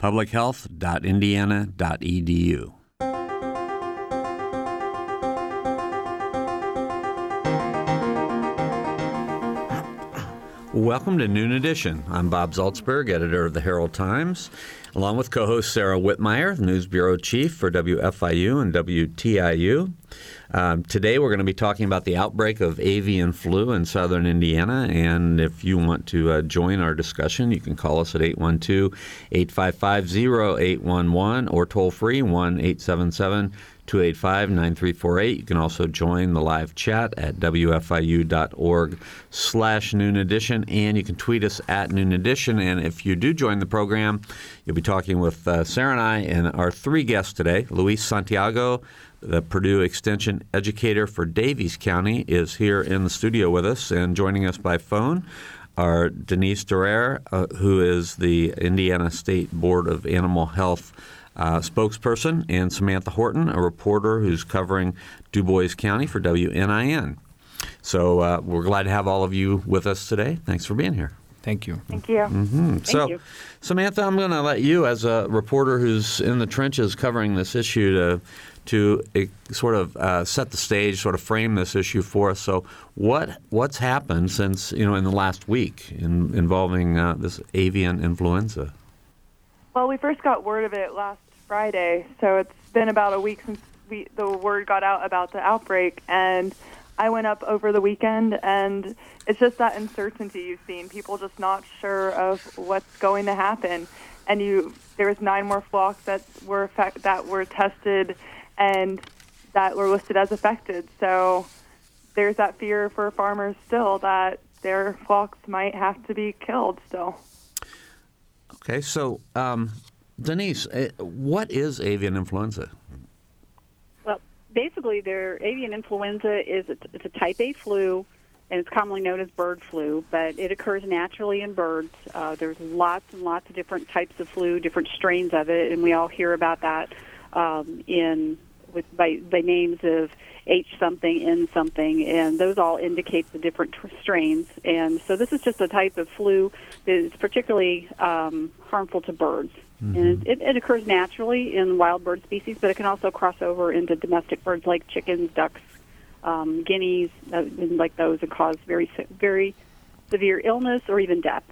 publichealth.indiana.edu. Welcome to Noon Edition. I'm Bob Zaltsberg, editor of the Herald Times, along with co host Sarah Wittmeyer, News Bureau Chief for WFIU and WTIU. Um, today, we're going to be talking about the outbreak of avian flu in southern Indiana. And if you want to uh, join our discussion, you can call us at 812 855 0811 or toll free 1 877 285 9348. You can also join the live chat at wfiu.org slash noon edition, and you can tweet us at noon edition. And if you do join the program, you'll be talking with uh, Sarah and I and our three guests today Luis Santiago, the Purdue Extension educator for Daviess County, is here in the studio with us and joining us by phone are Denise Derrer, uh, who is the Indiana State Board of Animal Health uh, spokesperson, and Samantha Horton, a reporter who's covering Dubois County for WNIN. So uh, we're glad to have all of you with us today. Thanks for being here. Thank you. Thank you. Mm-hmm. Thank so, you. Samantha, I'm going to let you, as a reporter who's in the trenches covering this issue, to to uh, sort of uh, set the stage, sort of frame this issue for us. So, what what's happened since you know in the last week in, involving uh, this avian influenza? Well, we first got word of it last Friday, so it's been about a week since we, the word got out about the outbreak, and I went up over the weekend, and it's just that uncertainty you've seen. People just not sure of what's going to happen, and you there was nine more flocks that were that were tested, and that were listed as affected. So there's that fear for farmers still that their flocks might have to be killed still. Okay, so um, Denise, eh, what is avian influenza? Well, basically, their avian influenza is a, it's a type A flu, and it's commonly known as bird flu. But it occurs naturally in birds. Uh, there's lots and lots of different types of flu, different strains of it, and we all hear about that um, in with by, by names of H something, N something, and those all indicate the different tr- strains. And so this is just a type of flu that is particularly um, harmful to birds. Mm-hmm. And it, it occurs naturally in wild bird species, but it can also cross over into domestic birds like chickens, ducks, um, guineas, uh, and like those, and cause very, very severe illness or even death.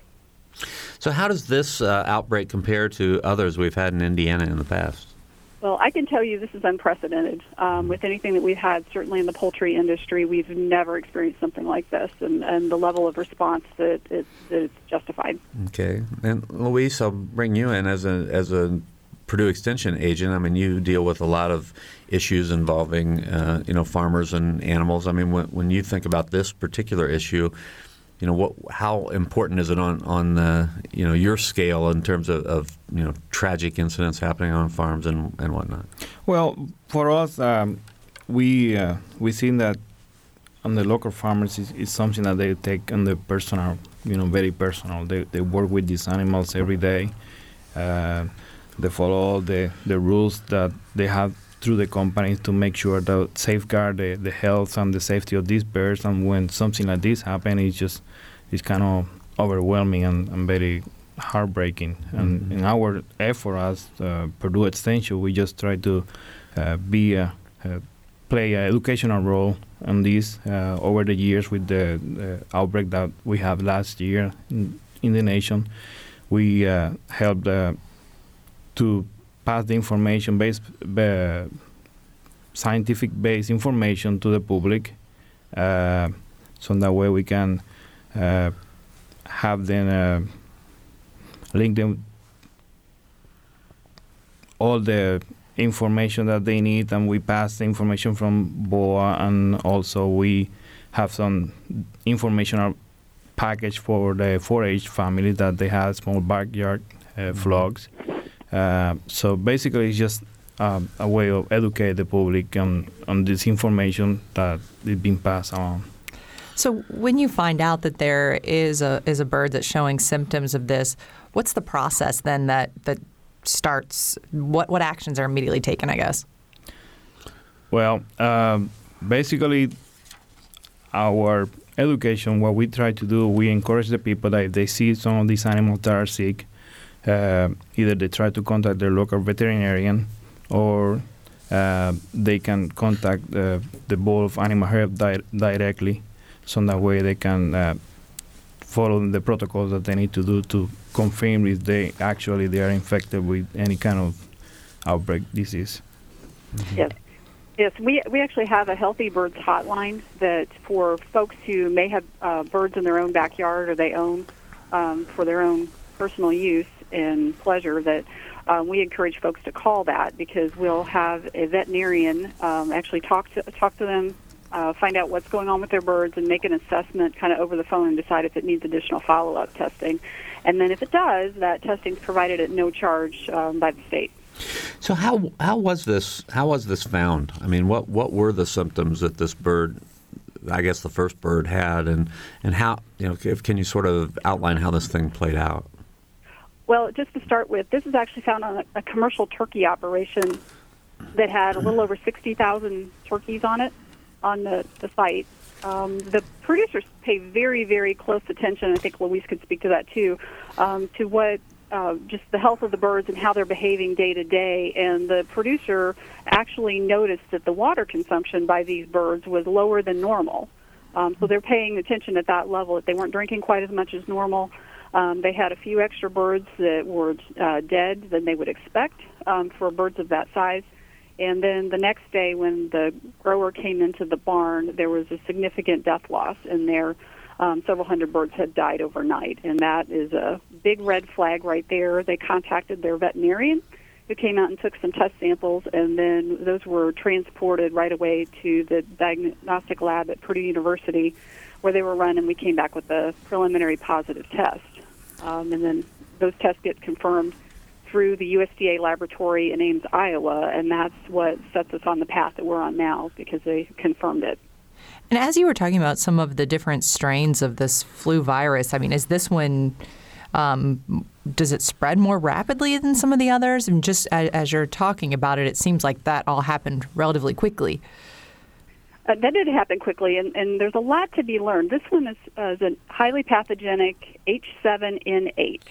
So, how does this uh, outbreak compare to others we've had in Indiana in the past? Well, I can tell you this is unprecedented. Um, with anything that we've had, certainly in the poultry industry, we've never experienced something like this, and, and the level of response that, it's justified. Okay, and Luis, I'll bring you in as a as a Purdue Extension agent. I mean, you deal with a lot of issues involving uh, you know farmers and animals. I mean, when, when you think about this particular issue, you know what how important is it on on uh, you know your scale in terms of, of, you know tragic incidents happening on farms and, and whatnot? Well for us um, we uh, we seen that on the local farmers is, is something that they take on the personal you know very personal. They, they work with these animals every day. Uh, they follow all the, the rules that they have through the companies to make sure that safeguard the, the health and the safety of these birds. And when something like this happens, it's just it's kind of overwhelming and, and very heartbreaking. And mm-hmm. in our effort as uh, Purdue Extension, we just try to uh, be a, a play an educational role on this uh, over the years with the, the, outbreak that we have last year in, in the nation. We uh, helped uh, to pass the information based uh, scientific based information to the public uh, so that way we can uh, have them uh, link them all the information that they need and we pass the information from BOA and also we have some informational package for the 4-H family that they have small backyard uh, mm-hmm. Uh, so basically, it's just um, a way of educate the public on, on this information that is being passed along. So when you find out that there is a is a bird that's showing symptoms of this, what's the process then that that starts? What what actions are immediately taken? I guess. Well, um, basically, our education, what we try to do, we encourage the people that if they see some of these animals that are sick, uh, either they try to contact their local veterinarian or uh, they can contact uh, the Board of Animal Health di- directly, so that way they can uh, follow the protocols that they need to do to confirm if they actually they are infected with any kind of outbreak disease. Yes. Yes, we we actually have a healthy birds hotline that for folks who may have uh, birds in their own backyard or they own um, for their own personal use and pleasure that um, we encourage folks to call that because we'll have a veterinarian um, actually talk to talk to them, uh, find out what's going on with their birds, and make an assessment kind of over the phone and decide if it needs additional follow up testing. And then if it does, that testing is provided at no charge um, by the state. So how how was this how was this found? I mean, what what were the symptoms that this bird, I guess the first bird had, and and how you know if, can you sort of outline how this thing played out? Well, just to start with, this is actually found on a, a commercial turkey operation that had a little over 60,000 turkeys on it on the, the site. Um, the producers pay very, very close attention. I think Luis could speak to that too, um, to what uh, just the health of the birds and how they're behaving day to day. And the producer actually noticed that the water consumption by these birds was lower than normal. Um, so they're paying attention at that level. That they weren't drinking quite as much as normal. Um, they had a few extra birds that were uh, dead than they would expect um, for birds of that size. And then the next day, when the grower came into the barn, there was a significant death loss in there. Um, several hundred birds had died overnight, and that is a big red flag right there. They contacted their veterinarian, who came out and took some test samples, and then those were transported right away to the diagnostic lab at Purdue University, where they were run, and we came back with a preliminary positive test. Um, and then those tests get confirmed through the USDA laboratory in Ames, Iowa, and that's what sets us on the path that we're on now because they confirmed it. And as you were talking about some of the different strains of this flu virus, I mean, is this one, um, does it spread more rapidly than some of the others? And just as, as you're talking about it, it seems like that all happened relatively quickly. Uh, that did happen quickly, and, and there's a lot to be learned. This one is, uh, is a highly pathogenic H7N8.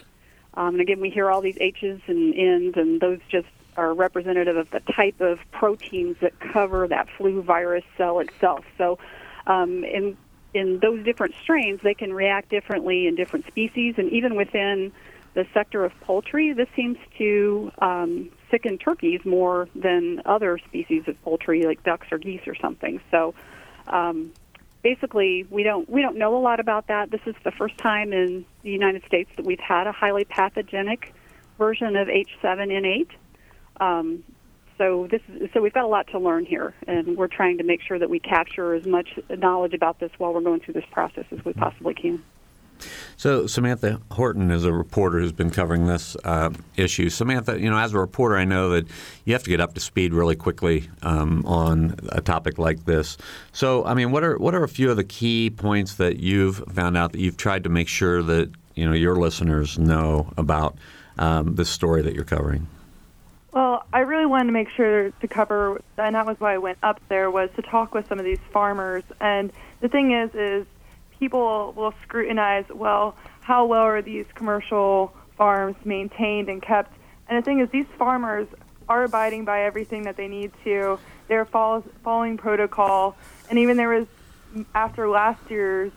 Um, and again, we hear all these H's and N's, and those just are representative of the type of proteins that cover that flu virus cell itself. So, um, in in those different strains, they can react differently in different species, and even within the sector of poultry, this seems to um, sicken turkeys more than other species of poultry, like ducks or geese or something. So, um, basically, we don't we don't know a lot about that. This is the first time in the United States that we've had a highly pathogenic version of H7N8. Um, so this so we've got a lot to learn here, and we're trying to make sure that we capture as much knowledge about this while we're going through this process as we possibly can. So Samantha Horton is a reporter who's been covering this uh, issue. Samantha, you know, as a reporter, I know that you have to get up to speed really quickly um, on a topic like this. So, I mean, what are what are a few of the key points that you've found out that you've tried to make sure that you know your listeners know about um, this story that you're covering? Well, I really wanted to make sure to cover, and that was why I went up there, was to talk with some of these farmers. And the thing is, is people will scrutinize, well, how well are these commercial farms maintained and kept? And the thing is, these farmers are abiding by everything that they need to. They're follow, following protocol. And even there was, after last year's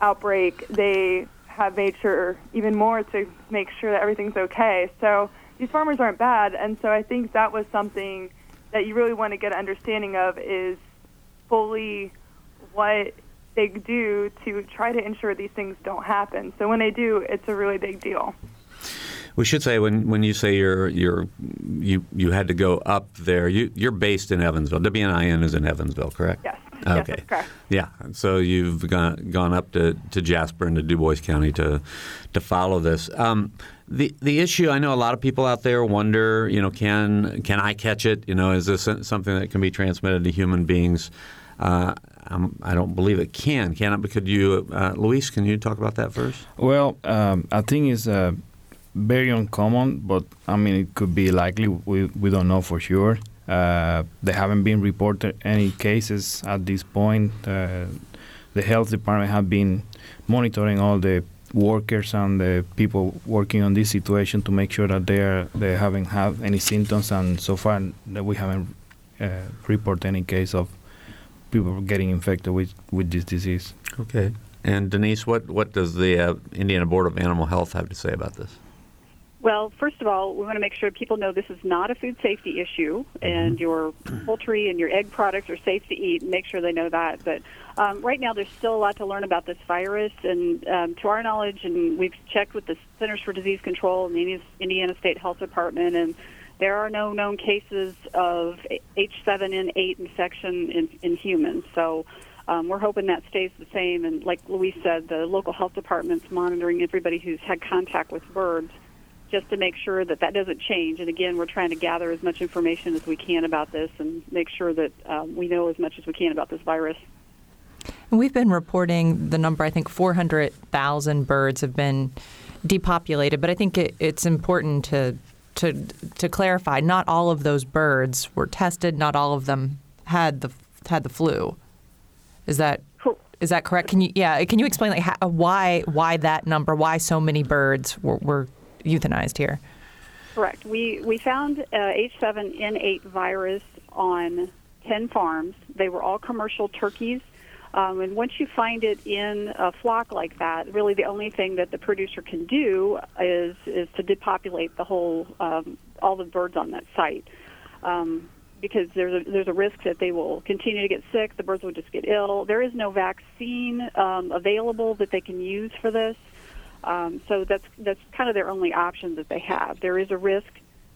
outbreak, they have made sure even more to make sure that everything's okay. So these farmers aren't bad. And so I think that was something that you really want to get an understanding of is fully what they do to try to ensure these things don't happen. So when they do, it's a really big deal. We should say when, when you say you're you're you you had to go up there, you you're based in Evansville. WNIN is in Evansville, correct? Yes. Yes, Okay. that's correct. Yeah. So you've gone gone up to, to Jasper and to Dubois County to to follow this. Um, the the issue I know a lot of people out there wonder, you know, can can I catch it? You know, is this something that can be transmitted to human beings? Uh, I don't believe it can. Can it? Could you, uh, Luis? Can you talk about that first? Well, um, I think it's uh, very uncommon, but I mean it could be likely. We we don't know for sure. Uh, there haven't been reported any cases at this point. Uh, the health department have been monitoring all the workers and the people working on this situation to make sure that they are they haven't have any symptoms, and so far we haven't uh, reported any case of people getting infected with with this disease. Okay. And Denise, what what does the uh, Indiana Board of Animal Health have to say about this? Well, first of all, we want to make sure people know this is not a food safety issue, and your poultry and your egg products are safe to eat. Make sure they know that. But um, right now, there's still a lot to learn about this virus, and um, to our knowledge, and we've checked with the Centers for Disease Control and the Indiana- Indiana State Health Department, and there are no known cases of H7N8 infection in, in humans. So. Um, we're hoping that stays the same, and like Luis said, the local health department's monitoring everybody who's had contact with birds just to make sure that that doesn't change. And again, we're trying to gather as much information as we can about this and make sure that um, we know as much as we can about this virus. And we've been reporting the number, I think 400,000 birds have been depopulated, but I think it, it's important to, to, to clarify not all of those birds were tested, not all of them had the, had the flu. Is that is that correct? Can you yeah? Can you explain like how, why why that number? Why so many birds were, were euthanized here? Correct. We we found uh, H7N8 virus on 10 farms. They were all commercial turkeys. Um, and once you find it in a flock like that, really the only thing that the producer can do is is to depopulate the whole um, all the birds on that site. Um, because there's a, there's a risk that they will continue to get sick. The birds will just get ill. There is no vaccine um, available that they can use for this. Um, so that's that's kind of their only option that they have. There is a risk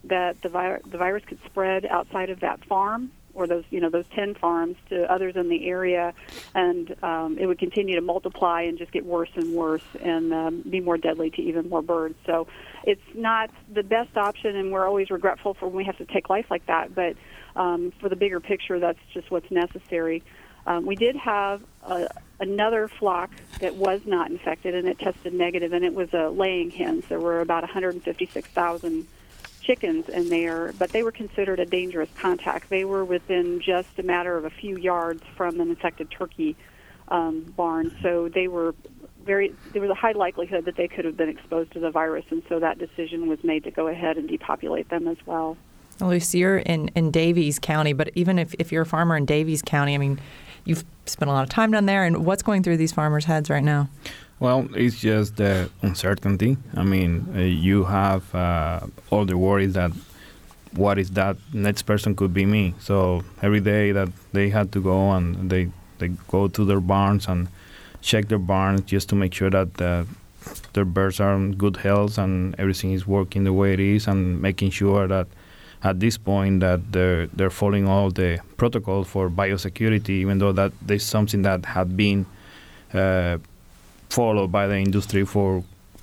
that the, vi- the virus could spread outside of that farm or those you know those ten farms to others in the area, and um, it would continue to multiply and just get worse and worse and um, be more deadly to even more birds. So it's not the best option, and we're always regretful for when we have to take life like that. But um, for the bigger picture, that's just what's necessary. Um, we did have a, another flock that was not infected, and it tested negative, and it was a laying hens. There were about 156,000 chickens in there, but they were considered a dangerous contact. They were within just a matter of a few yards from an infected turkey um, barn, so they were very. There was a high likelihood that they could have been exposed to the virus, and so that decision was made to go ahead and depopulate them as well. Luis, you're in, in Daviess County, but even if, if you're a farmer in Daviess County, I mean, you've spent a lot of time down there, and what's going through these farmers' heads right now? Well, it's just the uncertainty. I mean, uh, you have uh, all the worries that what is that next person could be me. So every day that they had to go and they they go to their barns and check their barns just to make sure that uh, their birds are in good health and everything is working the way it is, and making sure that at this point that they're they're following all the protocol for biosecurity, even though that there's something that had been uh, followed by the industry for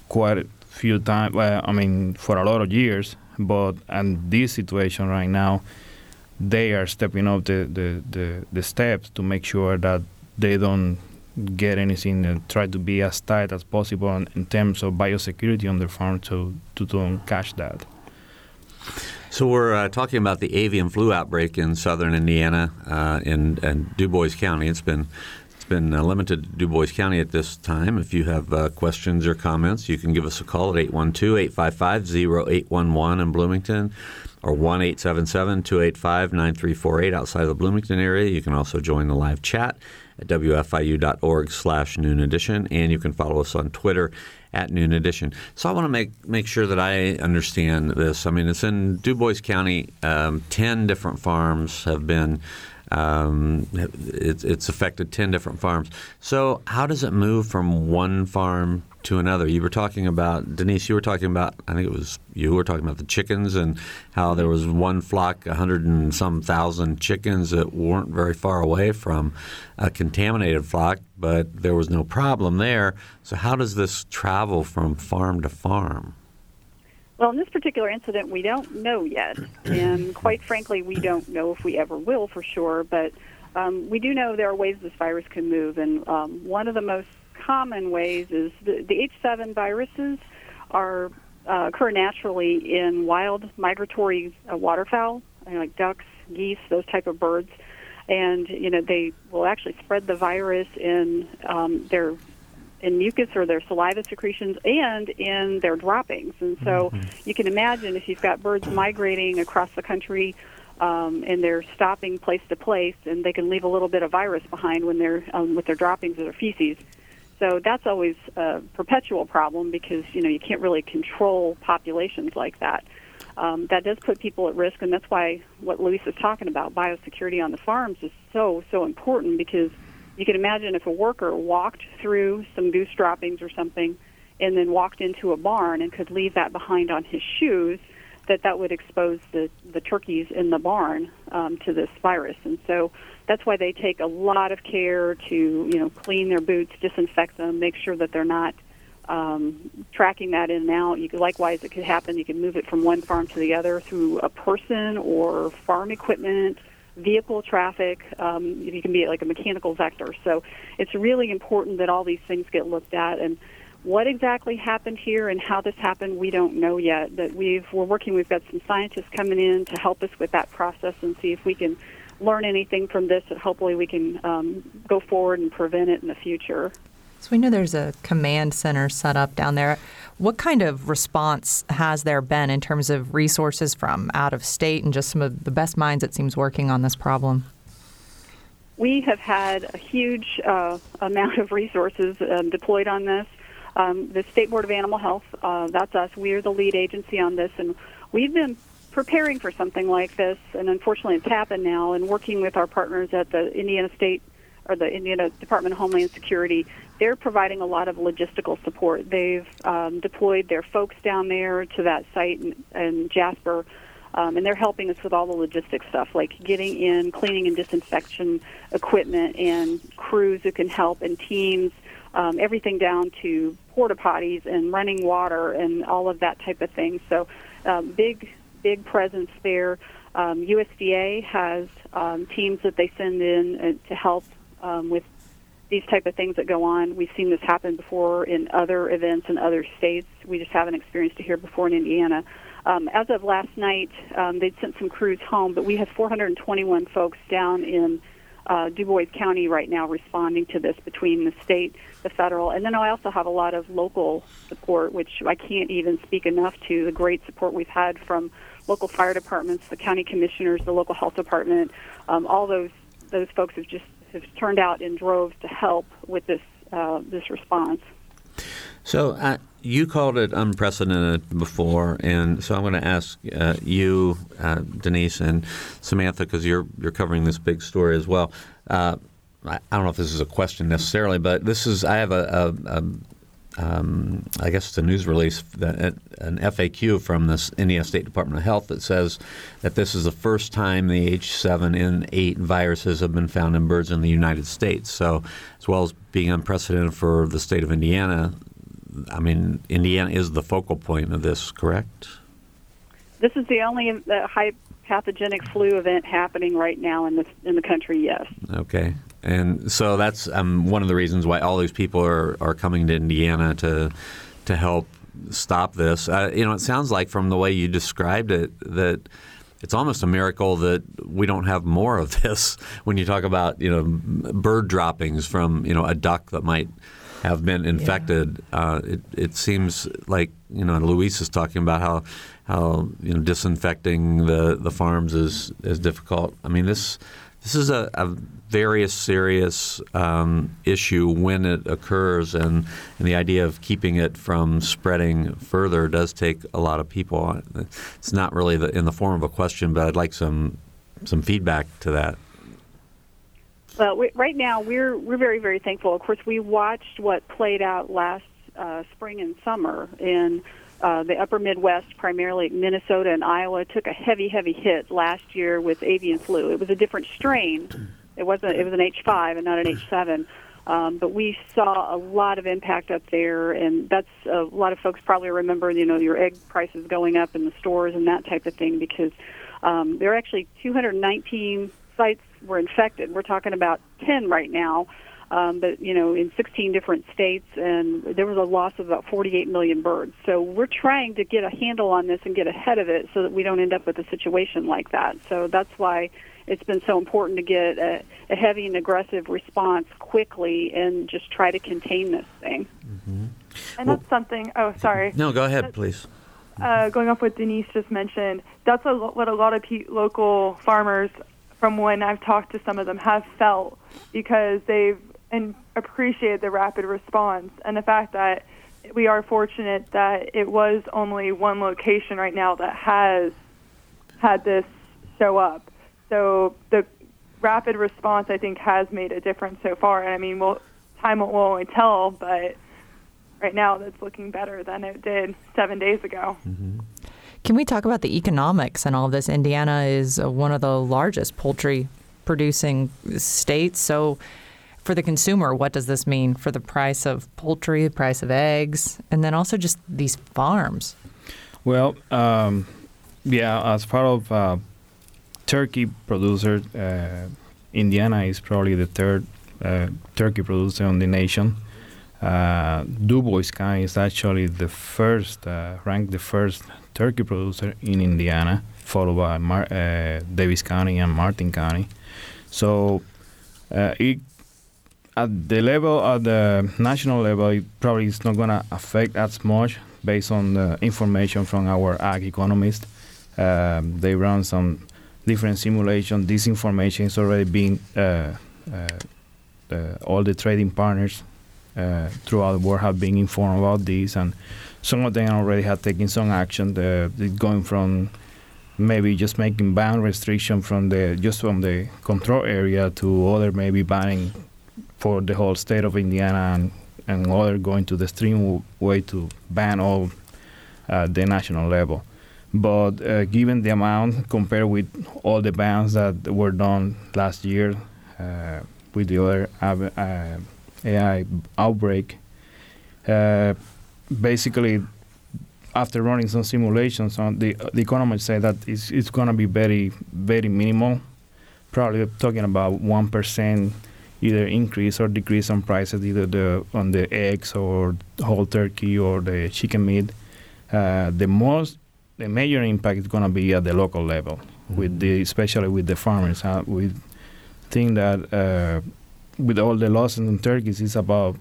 quite a few times. Well, I mean, for a lot of years. But and this situation right now, they are stepping up the, the, the, the steps to make sure that they don't get anything and try to be as tight as possible in, in terms of biosecurity on their farm to, to don't catch that. So we're uh, talking about the avian flu outbreak in southern Indiana, uh, in, in Dubois County. It's been it's been uh, limited to Dubois County at this time. If you have uh, questions or comments, you can give us a call at 812-855-0811 in Bloomington or 1-877-285-9348 outside of the Bloomington area. You can also join the live chat at wfiu.org slash noon edition, and you can follow us on Twitter at noon edition. So I want to make make sure that I understand this. I mean, it's in Dubois County. Um, Ten different farms have been Um, it, it's affected 10 different farms. So, how does it move from one farm to another? You were talking about, Denise, you were talking about, I think it was you were talking about the chickens and how there was one flock, 100 and some thousand chickens that weren't very far away from a contaminated flock, but there was no problem there. So, how does this travel from farm to farm? Well, in this particular incident, we don't know yet, and quite frankly, we don't know if we ever will for sure. But um, we do know there are ways this virus can move, and um, one of the most common ways is the, the H7 viruses are uh, occur naturally in wild migratory uh, waterfowl, like ducks, geese, those type of birds, and you know they will actually spread the virus in um, their in mucus or their saliva secretions and in their droppings. And so mm-hmm. you can imagine if you've got birds migrating across the country um, and they're stopping place to place, and they can leave a little bit of virus behind when they're um, with their droppings or their feces. So that's always a perpetual problem because you know you can't really control populations like that. Um, that does put people at risk, and that's why what Luis is talking about, biosecurity on the farms, is so so important because you can imagine if a worker walked through some goose droppings or something and then walked into a barn and could leave that behind on his shoes, that that would expose the, the turkeys in the barn um, to this virus. And so that's why they take a lot of care to, you know, clean their boots, disinfect them, make sure that they're not um, tracking that in and out. You could, likewise, it could happen. You can move it from one farm to the other through a person or farm equipment vehicle traffic. Um, you can be like a mechanical vector. So it's really important that all these things get looked at. And what exactly happened here and how this happened, we don't know yet. But we've we're working. We've got some scientists coming in to help us with that process and see if we can learn anything from this. And hopefully, we can um, go forward and prevent it in the future. So we know there's a command center set up down there. What kind of response has there been in terms of resources from out of state and just some of the best minds it seems working on this problem? We have had a huge uh, amount of resources um, deployed on this. Um, the State Board of Animal Health, uh, that's us. We are the lead agency on this, and we've been preparing for something like this, and unfortunately it's happened now, and working with our partners at the Indiana State or the Indiana Department of Homeland Security they're providing a lot of logistical support. They've um, deployed their folks down there to that site in, in Jasper, um, and they're helping us with all the logistics stuff, like getting in cleaning and disinfection equipment and crews who can help and teams, um, everything down to porta potties and running water and all of that type of thing. So, um, big, big presence there. Um, USDA has um, teams that they send in uh, to help um, with these type of things that go on. We've seen this happen before in other events in other states. We just haven't experienced it here before in Indiana. Um, as of last night, um, they'd sent some crews home, but we have 421 folks down in uh, Dubois County right now responding to this between the state, the federal, and then I also have a lot of local support, which I can't even speak enough to. The great support we've had from local fire departments, the county commissioners, the local health department, um, all those those folks have just have turned out in droves to help with this uh, this response. So uh, you called it unprecedented before, and so I'm going to ask uh, you, uh, Denise and Samantha, because you're you're covering this big story as well. Uh, I, I don't know if this is a question necessarily, but this is I have a, a, a um, I guess it's a news release, that, an FAQ from the Indiana State Department of Health that says that this is the first time the H7N8 viruses have been found in birds in the United States. So, as well as being unprecedented for the state of Indiana, I mean, Indiana is the focal point of this, correct? This is the only uh, high pathogenic flu event happening right now in the in the country. Yes. Okay. And so that's um, one of the reasons why all these people are, are coming to Indiana to to help stop this. Uh, you know, it sounds like from the way you described it that it's almost a miracle that we don't have more of this. When you talk about you know bird droppings from you know a duck that might have been infected, yeah. uh, it, it seems like you know Luis is talking about how how you know disinfecting the, the farms is is difficult. I mean this this is a, a very serious um, issue when it occurs, and, and the idea of keeping it from spreading further does take a lot of people. It's not really the, in the form of a question, but I'd like some some feedback to that. Well, we, right now we're we're very very thankful. Of course, we watched what played out last uh, spring and summer in uh, the upper Midwest, primarily Minnesota and Iowa, took a heavy heavy hit last year with avian flu. It was a different strain. It wasn't. It was an H5 and not an H7. Um, but we saw a lot of impact up there, and that's a lot of folks probably remember. You know, your egg prices going up in the stores and that type of thing because um, there are actually 219 sites were infected. We're talking about 10 right now, um, but you know, in 16 different states, and there was a loss of about 48 million birds. So we're trying to get a handle on this and get ahead of it so that we don't end up with a situation like that. So that's why it's been so important to get a, a heavy and aggressive response quickly and just try to contain this thing. Mm-hmm. And that's something. Oh, sorry. No, go ahead, please. Uh, going off what Denise just mentioned, that's a, what a lot of pe- local farmers from when I've talked to some of them have felt because they've and appreciated the rapid response and the fact that we are fortunate that it was only one location right now that has had this show up. So the rapid response, I think, has made a difference so far. And I mean, well, time will only tell, but right now that's looking better than it did seven days ago. Mm-hmm. Can we talk about the economics and all of this? Indiana is uh, one of the largest poultry producing states. So, for the consumer, what does this mean for the price of poultry, the price of eggs, and then also just these farms? Well, um, yeah, as part of uh, turkey producer, uh, Indiana is probably the third uh, turkey producer in the nation. Uh, Dubois County is actually the first, uh, ranked the first turkey producer in Indiana, followed by Mar- uh, Daviess County and Martin County. So uh, it at the level at the national level, it probably is not going to affect as much based on the information from our ag economists. Um, they run some different simulations. This information is already being uh, uh, all the trading partners uh, throughout the world have been informed about this, and some of them already have taken some action. The, going from maybe just making ban restriction from the just from the control area to other maybe banning for the whole state of Indiana and and other going to the extreme way to ban all uh, the national level. But uh, given the amount compared with all the bans that were done last year uh, with the other uh, AI outbreak, uh, basically after running some simulations on the the economists say that it's, it's going to be very very minimal probably talking about 1% either increase or decrease on prices either the on the eggs or whole turkey or the chicken meat. Uh, the most the major impact is going to be at the local level mm-hmm. with the especially with the farmers uh, we think that uh, with all the losses in turkeys it's about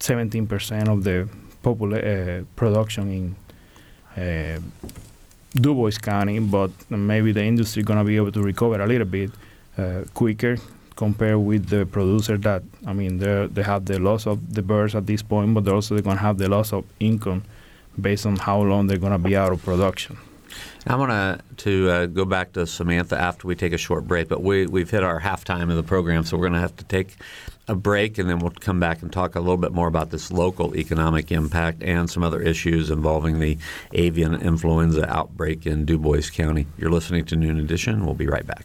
17% of the popula- uh, production in uh, Dubois County, but maybe the industry is going to be able to recover a little bit uh, quicker compared with the producer that, I mean, they they have the loss of the birds at this point, but they're also going to have the loss of income based on how long they're going to be out of production. I want to uh, go back to Samantha after we take a short break, but we we've hit our halftime of the program, so we're going to have to take a break, and then we'll come back and talk a little bit more about this local economic impact and some other issues involving the avian influenza outbreak in Dubois County. You're listening to Noon Edition. We'll be right back.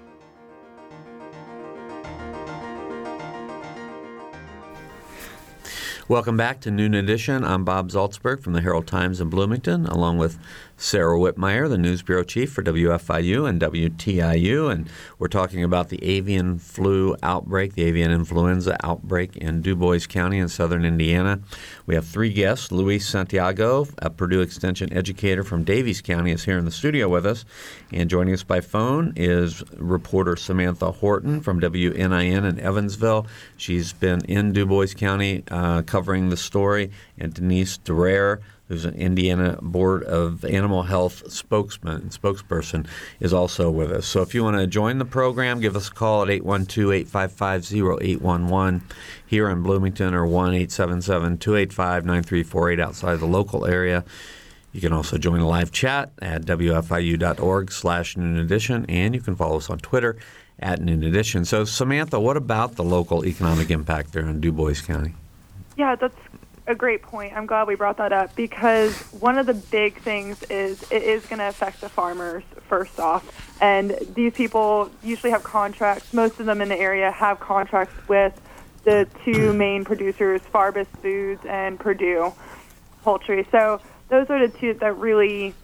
Welcome back to Noon Edition. I'm Bob Zaltsberg from the Herald Times in Bloomington, along with Sarah Wittmeyer, the news bureau chief for WFIU and WTIU. And we're talking about the avian flu outbreak, the avian influenza outbreak in Dubois County in southern Indiana. We have three guests. Luis Santiago, a Purdue Extension educator from Daviess County, is here in the studio with us. And joining us by phone is reporter Samantha Horton from WNIN in Evansville. She's been in Dubois County uh, covering the story, and Denise Derrer, who's an Indiana Board of Animal Health spokesman and spokesperson, is also with us. So if you want to join the program, give us a call at 812-855-0811 here in Bloomington or 1-877-285-9348 outside the local area. You can also join a live chat at wfiu.org slash noon edition, and you can follow us on Twitter at noon edition. So, Samantha, what about the local economic impact there in Dubois County? Yeah, that's a great point. I'm glad we brought that up because one of the big things is it is going to affect the farmers first off. And these people usually have contracts, most of them in the area have contracts with the two main producers, Farbest Foods and Perdue Poultry. So those are the two that really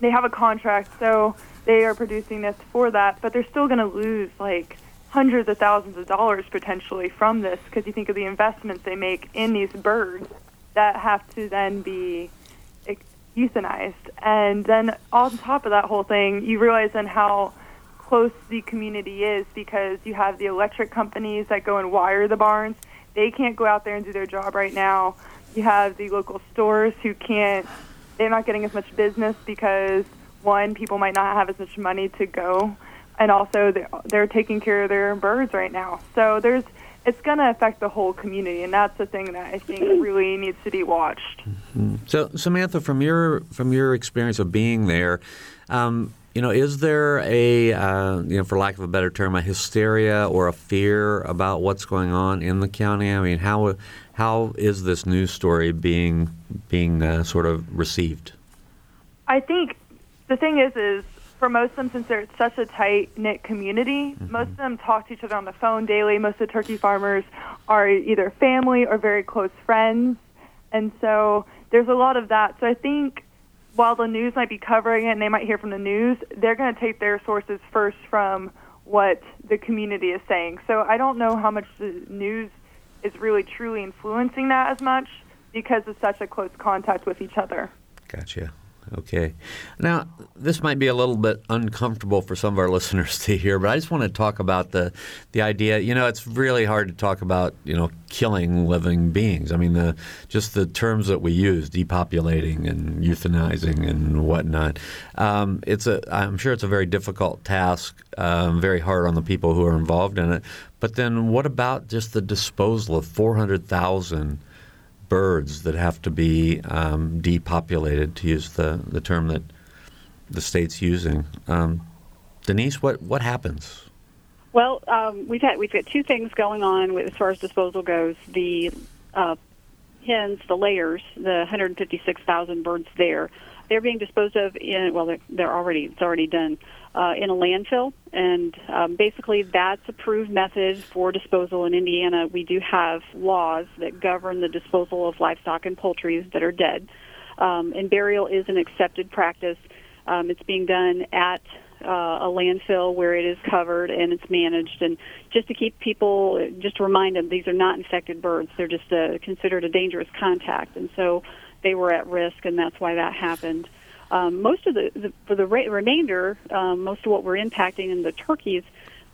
they have a contract, so they are producing this for that, but they're still going to lose like hundreds of thousands of dollars potentially from this because you think of the investments they make in these birds that have to then be euthanized. And then on top of that whole thing, you realize then how close the community is because you have the electric companies that go and wire the barns. They can't go out there and do their job right now. You have the local stores who can't, they're not getting as much business because, one, people might not have as much money to go and also they're, they're taking care of their birds right now. So there's it's going to affect the whole community, and that's the thing that I think really needs to be watched. Mm-hmm. So, Samantha, from your from your experience of being there, um, you know, is there a uh, you know, for lack of a better term, a hysteria or a fear about what's going on in the county? I mean, how how is this news story being being uh, sort of received? I think the thing is, is for most of them, since they're such a tight knit community, mm-hmm. most of them talk to each other on the phone daily. Most of the turkey farmers are either family or very close friends. And so there's a lot of that. So I think while the news might be covering it and they might hear from the news, they're going to take their sources first from what the community is saying. So I don't know how much the news is really truly influencing that as much because of such a close contact with each other. Gotcha. Okay. Now, this might be a little bit uncomfortable for some of our listeners to hear, but I just want to talk about the the idea. You know, it's really hard to talk about you know killing living beings. I mean, the just the terms that we use, depopulating and euthanizing and whatnot. Um, it's a. I'm sure it's a very difficult task, um, very hard on the people who are involved in it. But then, what about just the disposal of 400,000? Birds that have to be um, depopulated, to use the, the term that the state's using. Um, Denise, what, what happens? Well, um, we've had we've got two things going on with, as far as disposal goes. The uh, hens, the layers, the 156,000 birds there, they're being disposed of in well, they're, they're already it's already done uh, in a landfill, and um, basically that's approved method for disposal in Indiana. We do have laws that govern the disposal of livestock and poultry that are dead, um, and burial is an accepted practice. Um, it's being done at uh, a landfill where it is covered and it's managed. And just to keep people, just to remind them, these are not infected birds. They're just uh, considered a dangerous contact, and so they were at risk, and that's why that happened. Um, most of the, the for the re- remainder, um, most of what we're impacting in the turkeys,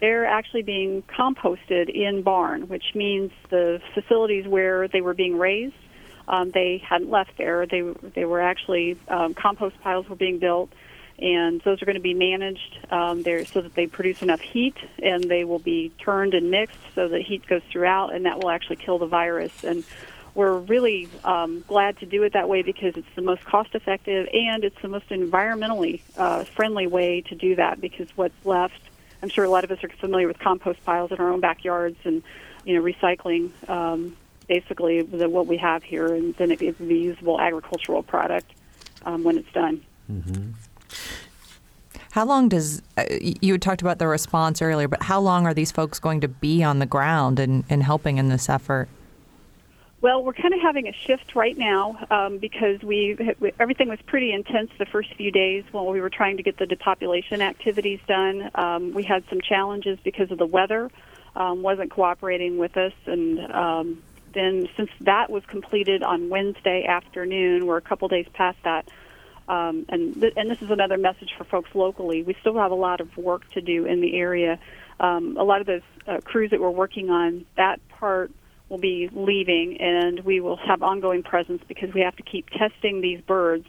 they're actually being composted in barn, which means the facilities where they were being raised, um, they hadn't left there. They they were actually um, compost piles were being built, and those are going to be managed um, there so that they produce enough heat, and they will be turned and mixed so that heat goes throughout, and that will actually kill the virus and we're really um, glad to do it that way because it's the most cost effective and it's the most environmentally uh, friendly way to do that because what's left i'm sure a lot of us are familiar with compost piles in our own backyards and you know recycling um, basically the, what we have here and then it, it a usable agricultural product um, when it's done mm-hmm. How long does uh, you talked about the response earlier, but how long are these folks going to be on the ground and, and helping in this effort? Well, we're kind of having a shift right now um, because we everything was pretty intense the first few days while we were trying to get the depopulation activities done. Um, we had some challenges because of the weather um, wasn't cooperating with us, and um, then since that was completed on Wednesday afternoon, we're a couple days past that. Um, and th- and this is another message for folks locally. We still have a lot of work to do in the area. Um, a lot of those uh, crews that we're working on, that part will be leaving, and we will have ongoing presence because we have to keep testing these birds,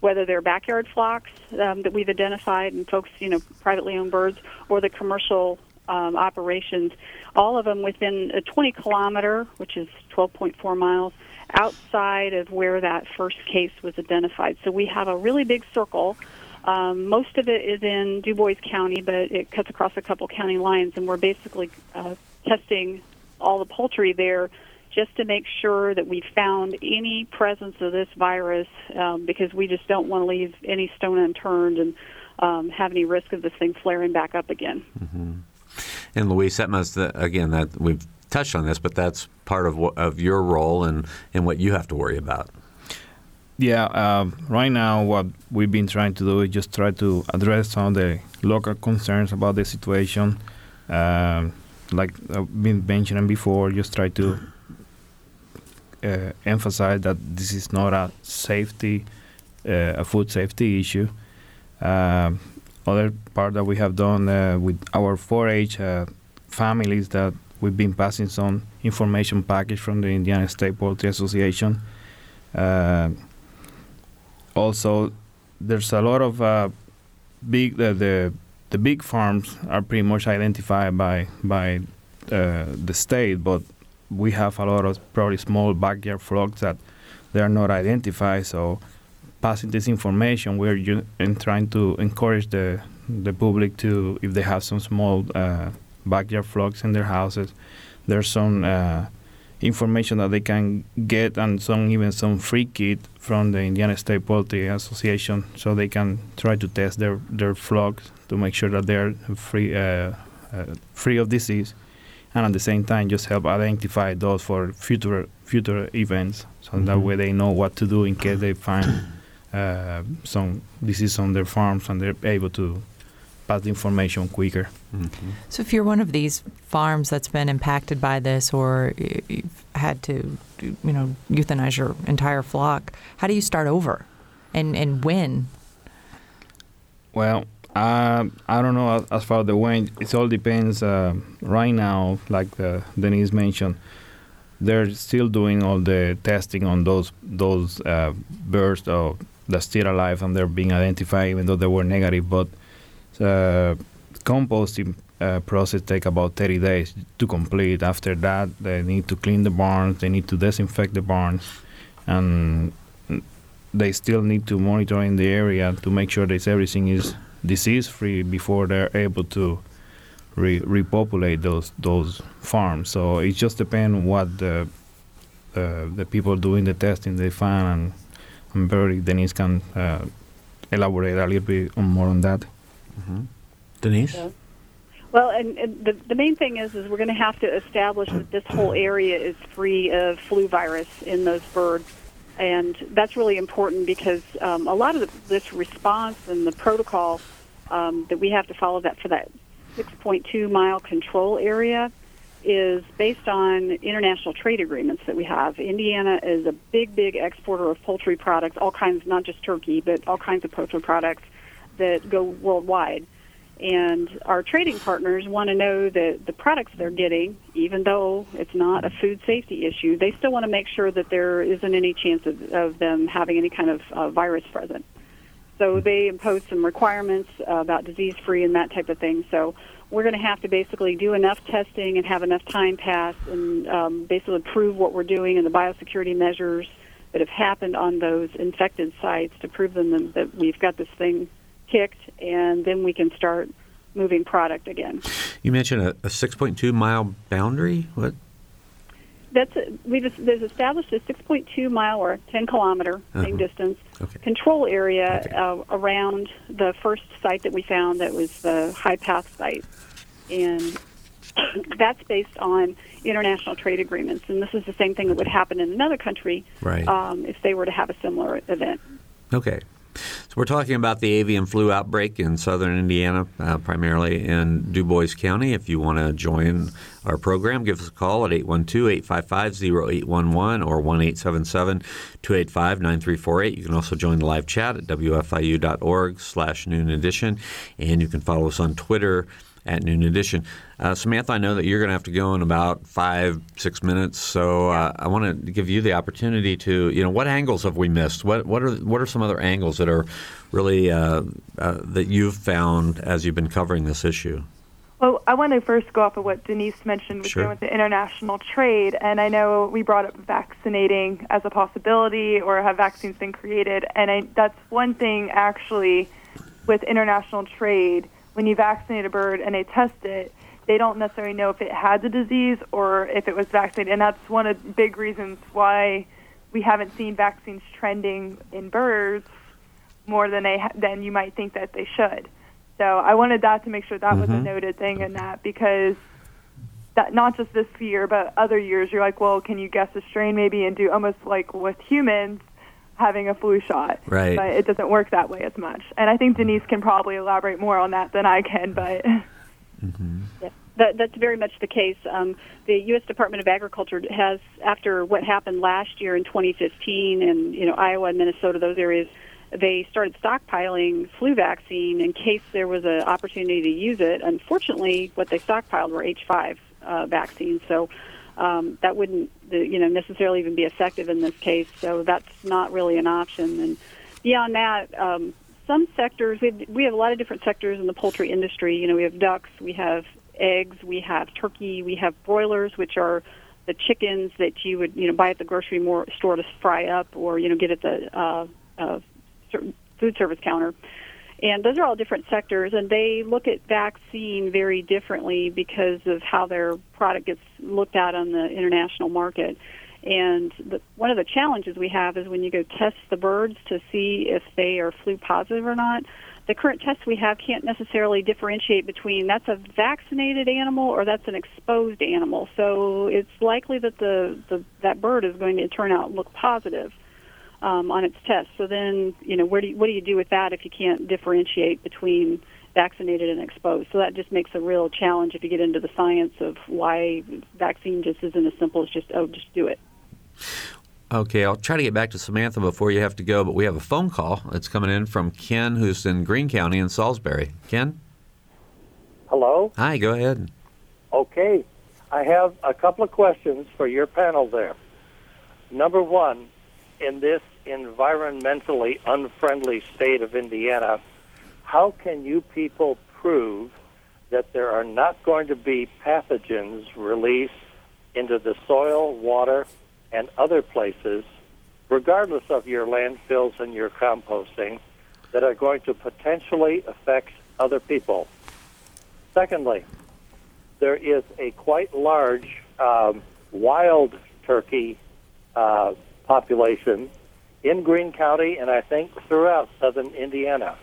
whether they're backyard flocks um, that we've identified and folks, you know, privately owned birds, or the commercial um, operations. All of them within a 20 kilometer, which is 12.4 miles, outside of where that first case was identified. So we have a really big circle. Um, most of it is in Dubois County, but it cuts across a couple county lines, and we're basically uh, testing all the poultry there just to make sure that we found any presence of this virus um, because we just don't want to leave any stone unturned and um, have any risk of this thing flaring back up again. Mm-hmm. And Luis, that must again that we've touched on this, but that's part of of your role and and what you have to worry about. Yeah, um, right now what we've been trying to do is just try to address some of the local concerns about the situation. Um, like I've been mentioning before, just try to uh, emphasize that this is not a safety, uh, a food safety issue. Uh, other part that we have done uh, with our 4-H uh, families that we've been passing some information package from the Indiana State Poultry Association. Uh, also, there's a lot of big the the big farms are pretty much identified by by uh, the state, but we have a lot of probably small backyard flocks that they are not identified. So passing this information, we're u- trying to encourage the the public to, if they have some small uh, backyard flocks in their houses, there's some uh, information that they can get and some even some free kit from the Indiana State Poultry Association, so they can try to test their their flocks to make sure that they're free uh, uh, free of disease, and at the same time just help identify those for future future events, so mm-hmm. that way they know what to do in case they find uh, some disease on their farms and they're able to pass the information quicker. Mm-hmm. So, if you're one of these farms that's been impacted by this, or you've had to, you know, euthanize your entire flock, how do you start over, and and when? Well, uh, I don't know as far as the when. It all depends. Uh, right now, like uh, Denise mentioned, they're still doing all the testing on those those uh, birds that are still alive and they're being identified, even though they were negative, but uh, composting uh, process take about 30 days to complete. After that, they need to clean the barns, they need to disinfect the barns, and they still need to monitor in the area to make sure that everything is disease free before they're able to re- repopulate those those farms. So it just depends what the uh, the people doing the testing they find, and I'm very Denise can uh, elaborate a little bit more on that. Mm-hmm. Denise? Yeah. Well, and, and, the, the main thing is, is we're going to have to establish that this whole area is free of flu virus in those birds, and that's really important because um, a lot of the, this response and the protocol um, that we have to follow that for that 6.2 mile control area is based on international trade agreements that we have. Indiana is a big, big exporter of poultry products, all kinds, not just turkey, but all kinds of poultry products that go worldwide. And our trading partners want to know that the products they're getting, even though it's not a food safety issue, they still want to make sure that there isn't any chance of, of them having any kind of uh, virus present. So they impose some requirements uh, about disease free and that type of thing. So we're going to have to basically do enough testing and have enough time pass and um, basically prove what we're doing and the biosecurity measures that have happened on those infected sites to prove them that we've got this thing kicked, and then we can start moving product again. You mentioned a, a 6.2 mile boundary. What? That's a, we've established a 6.2 mile or 10 kilometer uh-huh. same distance okay. control area okay. uh, around the first site that we found that was the high path site, and that's based on international trade agreements, and this is the same thing that would happen in another country Right. um, if they were to have a similar event. Okay. We're talking about the avian flu outbreak in southern Indiana, uh, primarily in Dubois County. If you want to join our program, give us a call at 812-855-0811 or 1-877-285-9348. You can also join the live chat at wfiu.org slash noon edition, and you can follow us on Twitter at Noon Edition. Uh, Samantha, I know that you're going to have to go in about five, six minutes, so uh, I want to give you the opportunity to, you know, what angles have we missed? What what are what are some other angles that are really uh, uh, that you've found as you've been covering this issue? Well, I want to first go off of what Denise mentioned with, Sure. with the international trade, and I know we brought up vaccinating as a possibility, or have vaccines been created, and I, that's one thing actually with international trade. When you vaccinate a bird and they test it, they don't necessarily know if it had the disease or if it was vaccinated, and that's one of the big reasons why we haven't seen vaccines trending in birds more than they ha- than you might think that they should. So I wanted that to make sure that was a mm-hmm. noted thing in that because that not just this year but other years you're like, well, can you guess a strain maybe and do almost like with humans having a flu shot. Right. But it doesn't work that way as much. And I think Denise can probably elaborate more on that than I can, but Yeah, that, that's very much the case. Um, the U.S. Department of Agriculture has, after what happened last year in 2015, and you know Iowa and Minnesota, those areas, they started stockpiling flu vaccine in case there was an opportunity to use it. Unfortunately, what they stockpiled were H5 uh, vaccines, so um, that wouldn't, you know, necessarily even be effective in this case. So that's not really an option. And beyond that, um, some sectors we have, we have a lot of different sectors in the poultry industry. You know, we have ducks, we have eggs, we have turkey, we have broilers, which are the chickens that you would you know buy at the grocery store to fry up, or you know get at the uh, uh, certain food service counter. And those are all different sectors, and they look at vaccine very differently because of how their product gets looked at on the international market. And the, one of the challenges we have is when you go test the birds to see if they are flu positive or not. The current tests we have can't necessarily differentiate between that's a vaccinated animal or that's an exposed animal. So it's likely that the, the that bird is going to turn out look positive um, on its test. So then, you know, where do you, what do you do with that if you can't differentiate between vaccinated and exposed? So that just makes a real challenge if you get into the science of why vaccine just isn't as simple as just oh, just do it. Okay, I'll try to get back to Samantha before you have to go, but we have a phone call that's coming in from Ken, who's in Greene County in Solsberry. Ken? Hello? Hi, go ahead. Okay. I have a couple of questions for your panel there. Number one, in this environmentally unfriendly state of Indiana, how can you people prove that there are not going to be pathogens released into the soil, water, and other places, regardless of your landfills and your composting, that are going to potentially affect other people? Secondly, there is a quite large um, wild turkey uh, population in Greene County and I think throughout southern Indiana.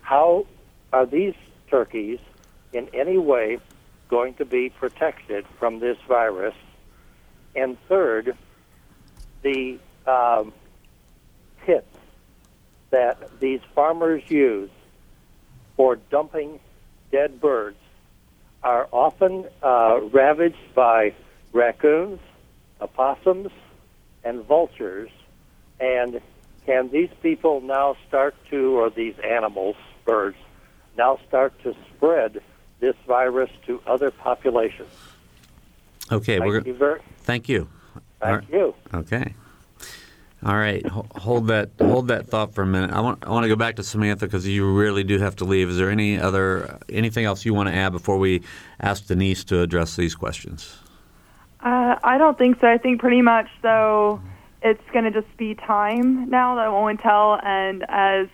How are these turkeys in any way going to be protected from this virus? And third, the um, pits that these farmers use for dumping dead birds are often uh, ravaged by raccoons, opossums, and vultures. And can these people now start to, or these animals, birds, now start to spread this virus to other populations? Okay, Thank we're you very, Thank you. thank you. Okay. All right, hold that hold that thought for a minute. I want I want to go back to Samantha because you really do have to leave. Is there any other anything else you want to add before we ask Denise to address these questions? Uh, I don't think so. I think pretty much so. it's going to just be time now that won't tell. And as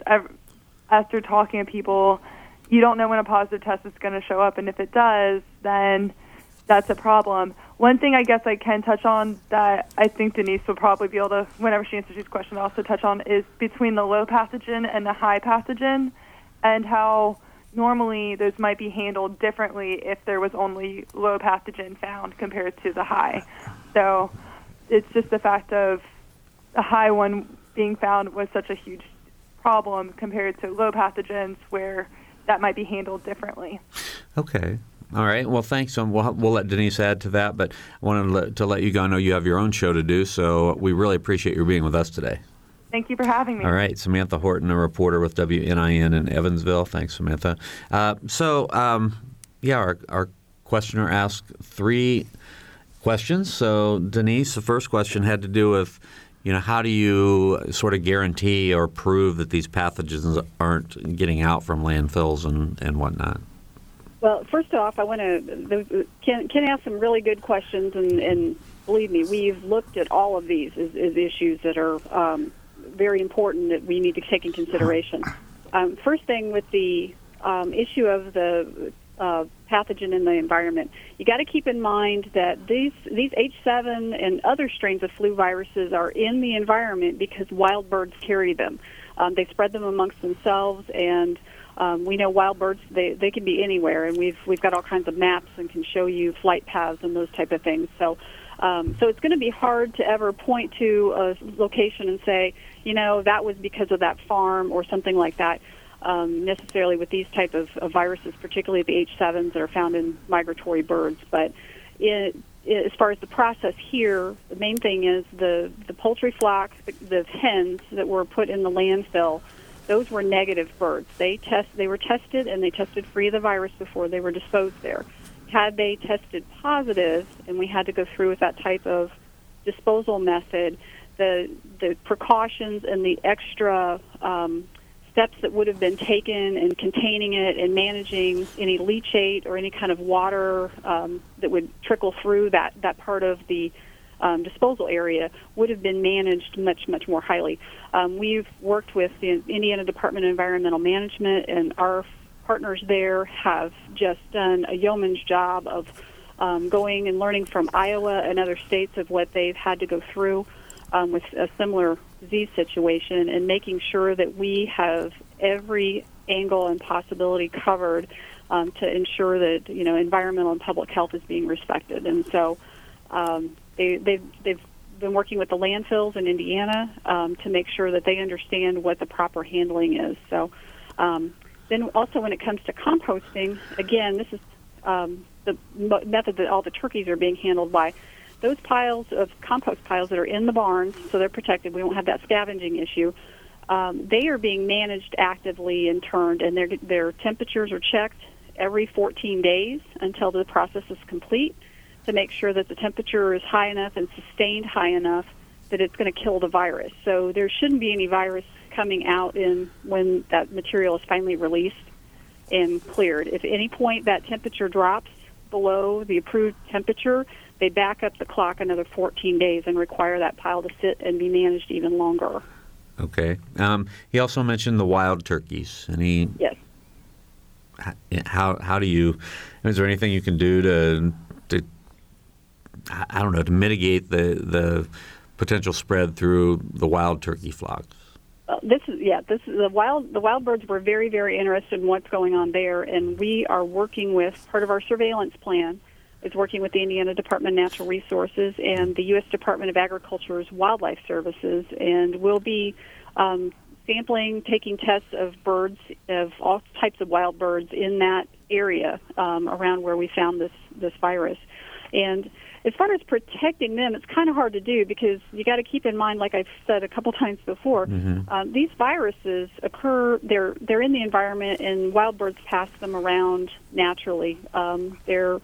after talking to people, you don't know when a positive test is going to show up, and if it does, then that's a problem. One thing I guess I can touch on that I think Denise will probably be able to, whenever she answers these questions, also touch on is between the low pathogen and the high pathogen, and how normally those might be handled differently if there was only low pathogen found compared to the high. So it's just the fact of the high one being found was such a huge problem compared to low pathogens where that might be handled differently. Okay. All right. Well, thanks. Um, we'll, we'll let Denise add to that, but I wanted to let, to let you go. I know you have your own show to do, so we really appreciate your being with us today. Thank you for having me. All right. Samantha Horton, a reporter with WNIN in Evansville. Thanks, Samantha. Uh, so, um, yeah, our, our questioner asked three questions. So, Denise, the first question had to do with you know, how do you sort of guarantee or prove that these pathogens aren't getting out from landfills and, and whatnot? Well, first off, I want to. Ken, Ken asked some really good questions, and, and believe me, we've looked at all of these as, as issues that are um, very important that we need to take in consideration. Um, first thing with the um, issue of the uh, pathogen in the environment, you got to keep in mind that these these H7 and other strains of flu viruses are in the environment because wild birds carry them. Um, they spread them amongst themselves and um, we know wild birds they, they can be anywhere, and we've we've got all kinds of maps and can show you flight paths and those type of things. So um, so it's going to be hard to ever point to a location and say, you know, that was because of that farm or something like that. Um, necessarily with these type of, of viruses, particularly the H7s that are found in migratory birds, but it, as far as the process here, the main thing is the the poultry flock, the, the hens that were put in the landfill those were negative birds. They test they were tested and they tested free of the virus before they were disposed there. Had they tested positive and we had to go through with that type of disposal method, the the precautions and the extra um, steps that would have been taken in containing it and managing any leachate or any kind of water um, that would trickle through that that part of the um, disposal area would have been managed much, much more highly. Um, we've worked with the Indiana Department of Environmental Management, and our partners there have just done a yeoman's job of um, going and learning from Iowa and other states of what they've had to go through um, with a similar disease situation and making sure that we have every angle and possibility covered um, to ensure that you know environmental and public health is being respected. And so um, they, they've, they've been working with the landfills in Indiana um, to make sure that they understand what the proper handling is. So, um, then also when it comes to composting, again, this is um, the method that all the turkeys are being handled by. Those piles of compost piles that are in the barns, so they're protected. We won't have that scavenging issue. Um, they are being managed actively and turned, and their their temperatures are checked every 14 days until the process is complete to make sure that the temperature is high enough and sustained high enough that it's going to kill the virus. So there shouldn't be any virus coming out in when that material is finally released and cleared. If at any point that temperature drops below the approved temperature, they back up the clock another 14 days and require that pile to sit and be managed even longer. Okay. Um, he also mentioned the wild turkeys. Any? Yes. How how do you? Is there anything you can do to to I don't know, to mitigate the the potential spread through the wild turkey flocks? Uh, this is yeah. This is the wild. The wild birds were very very interested in what's going on there, and we are working with part of our surveillance plan is working with the Indiana Department of Natural Resources and the U.S. Department of Agriculture's Wildlife Services, and we'll be um, sampling, taking tests of birds of all types of wild birds in that area um, around where we found this this virus, and as far as protecting them, it's kind of hard to do because you got to keep in mind, like I've said a couple times before, mm-hmm. um, these viruses occur. They're they're in the environment, and wild birds pass them around naturally. Um, they're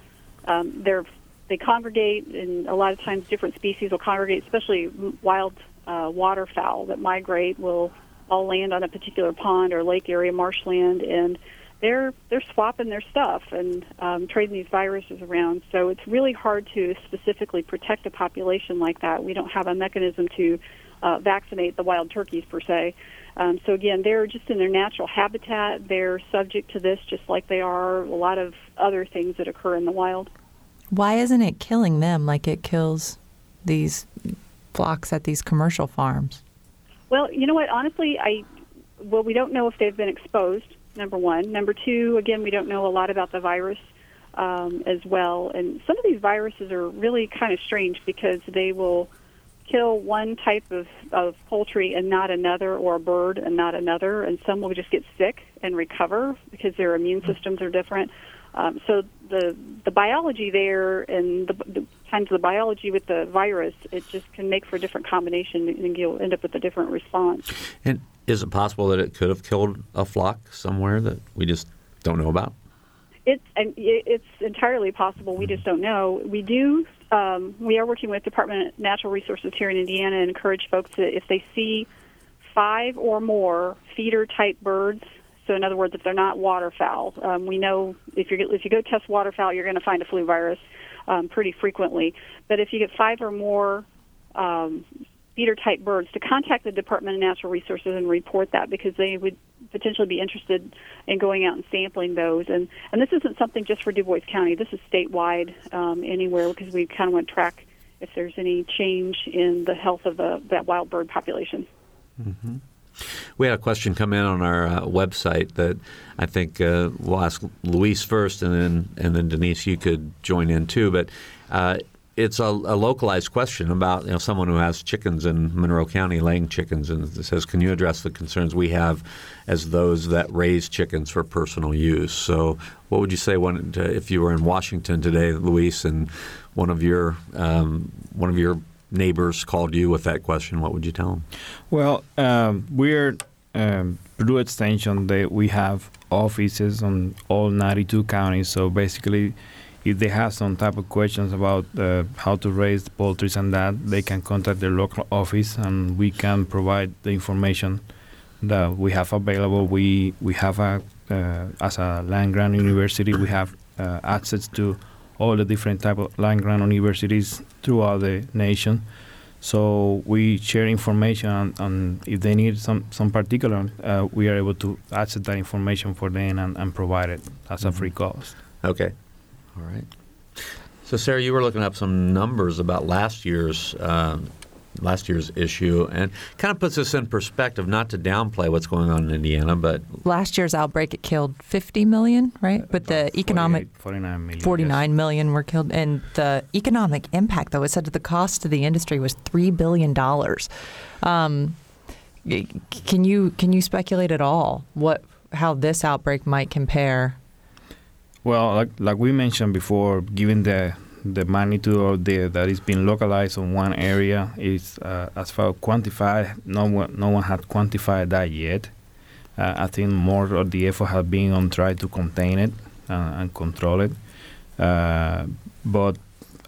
um, they're they congregate, and a lot of times different species will congregate, especially wild uh, waterfowl that migrate will all land on a particular pond or lake area, marshland, and they're they're swapping their stuff and um, trading these viruses around. So it's really hard to specifically protect a population like that. We don't have a mechanism to uh, vaccinate the wild turkeys per se. Um, so again, they're just in their natural habitat. They're subject to this just like they are a lot of other things that occur in the wild. Why isn't it killing them like it kills these flocks at these commercial farms? Well, you know what? Honestly, I well, we don't know if they've been exposed Number one. Number two, again, we don't know a lot about the virus um, as well. And some of these viruses are really kind of strange because they will kill one type of, of poultry and not another, or a bird and not another. And some will just get sick and recover because their immune systems are different. Um, so the the biology there and the, the kinds of the biology with the virus, it just can make for a different combination, and you'll end up with a different response. And is it possible that it could have killed a flock somewhere that we just don't know about? It's and it's entirely possible. We just don't know. We do. Um, we are working with Department of Natural Resources here in Indiana and encourage folks that if they see five or more feeder type birds so in other words, if they're not waterfowl, um, we know if you if you go test waterfowl, you're going to find a flu virus um, pretty frequently. But if you get five or more um, feeder type birds, to contact the Department of Natural Resources and report that because they would potentially be interested in going out and sampling those. And and this isn't something just for Dubois County. This is statewide um, anywhere because we kind of want to track if there's any change in the health of the that wild bird population. Mm-hmm. We had a question come in on our uh, website that I think uh, we'll ask Luis first, and then and then Denise, you could join in too. But uh, it's a, a, localized question about you know someone who has chickens in Monroe County laying chickens, and says, "Can you address the concerns we have as those that raise chickens for personal use?" So, what would you say when if you were in Washington today, Luis, and one of your um, one of your neighbors called you with that question, what would you tell them? Well, um, we're um, Purdue Extension. They, we have offices on all 92 counties. So basically, if they have some type of questions about uh, how to raise poultry and that, they can contact their local office, and we can provide the information that we have available. We we have a uh, as a land grant university, we have uh, access to all the different type of land grant universities throughout the nation. So we share information on, on if they need some some particular, uh, we are able to access that information for them and, and provide it as mm-hmm. a free cost. Okay, all right. So Sarah, you were looking up some numbers about last year's um, last year's issue, and kind of puts this in perspective. Not to downplay what's going on in Indiana, but last year's outbreak it killed 50 million, right? But the economic 49 million, 49 yes. million were killed, and the economic impact, though, it said that the cost to the industry was three billion dollars. Um, can you can you speculate at all what how this outbreak might compare? Well, like like we mentioned before, given the the magnitude of the that is being localized on one area is uh, as far quantified. No one, no one had quantified that yet. Uh, I think more of the effort has been on trying to contain it uh, and control it. Uh, but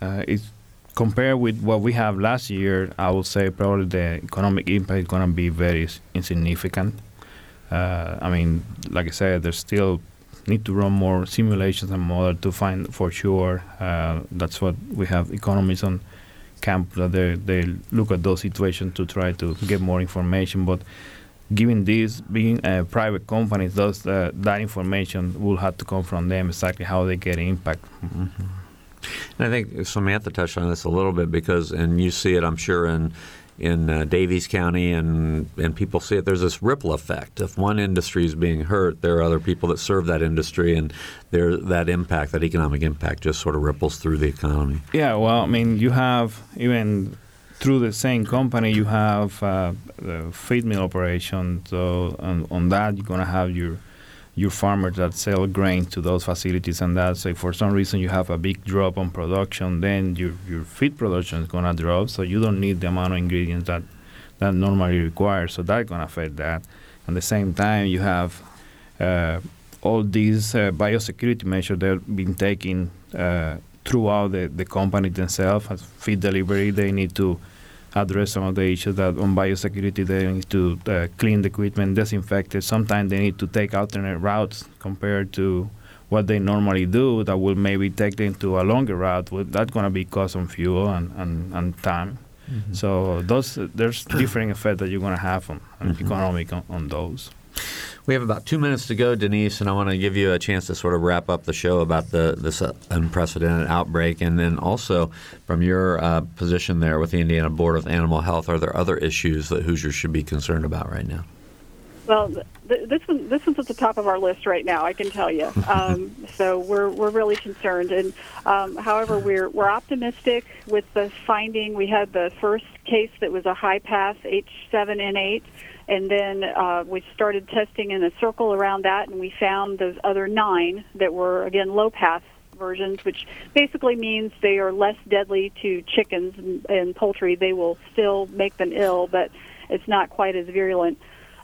uh, it's compared with what we have last year. I would say probably the economic impact is going to be very insignificant. Uh, I mean, like I said, there's still need to run more simulations and model to find for sure. Uh, that's what we have economists on camp that they they look at those situations to try to get more information. But given this being private company, those uh, that information will have to come from them exactly how they get impact. Mm-hmm. And I think Samantha touched on this a little bit because, and you see it, I'm sure, in in uh, Daviess County, and and people see it. There's this ripple effect. If one industry is being hurt, there are other people that serve that industry, and there that impact, that economic impact, just sort of ripples through the economy. Yeah, well, I mean, you have even through the same company, you have uh, the feed mill operation. So on, on that, you're gonna have your your farmers that sell grain to those facilities and that. Say for some reason you have a big drop on production then your your feed production is going to drop. So you don't need the amount of ingredients that that normally require. So that's going to affect that. At the same time you have uh, all these uh, biosecurity measures that have been taken uh, throughout the, the company themselves. As feed delivery they need to address some of the issues that on biosecurity they need to uh, clean the equipment, disinfect it. Sometimes they need to take alternate routes compared to what they normally do that will maybe take them to a longer route. That's going to be cost on fuel and, and, and time. Mm-hmm. So those there's different effects that you're going to have on, on mm-hmm. economic on, on those. We have about two minutes to go, Denise, and I want to give you a chance to sort of wrap up the show about the this uh, unprecedented outbreak, and then also from your uh, position there with the Indiana Board of Animal Health, are there other issues that Hoosiers should be concerned about right now? Well, th- this one this one's at the top of our list right now. I can tell you. Um, so we're we're really concerned, and um, however, we're we're optimistic with the finding. We had the first case that was a high path H7N8, and then uh, we started testing in a circle around that, and we found those other nine that were again low path versions, which basically means they are less deadly to chickens and, and poultry. They will still make them ill, but it's not quite as virulent.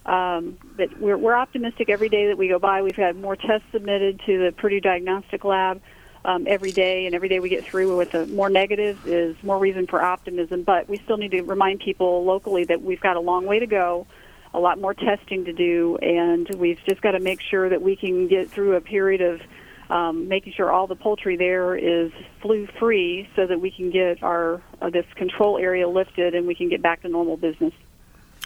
Um, but we're, we're optimistic every day that we go by. We've had more tests submitted to the Purdue Diagnostic Lab um, every day, and every day we get through with more negatives is more reason for optimism. But we still need to remind people locally that we've got a long way to go, a lot more testing to do, and we've just got to make sure that we can get through a period of um, making sure all the poultry there is flu free so that we can get our uh, this control area lifted and we can get back to normal business.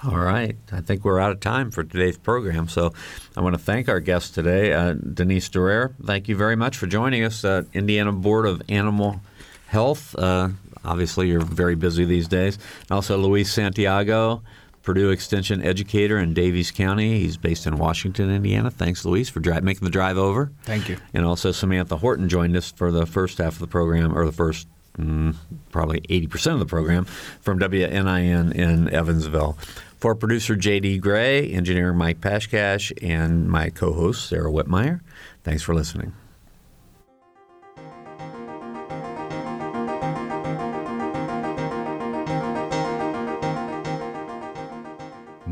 All right. I think we're out of time for today's program. So I want to thank our guest today, uh, Denise Derrer. Thank you very much for joining us, uh, Indiana Board of Animal Health. Uh, obviously, you're very busy these days. And also, Luis Santiago, Purdue Extension educator in Daviess County. He's based in Washington, Indiana. Thanks, Luis, for dri- making the drive over. Thank you. And also, Samantha Horton joined us for the first half of the program, or the first mm, probably 80% of the program from WNIN in Evansville. For producer J.D. Gray, engineer Mike Pashkash, and my co host Sarah Wittmeyer, thanks for listening.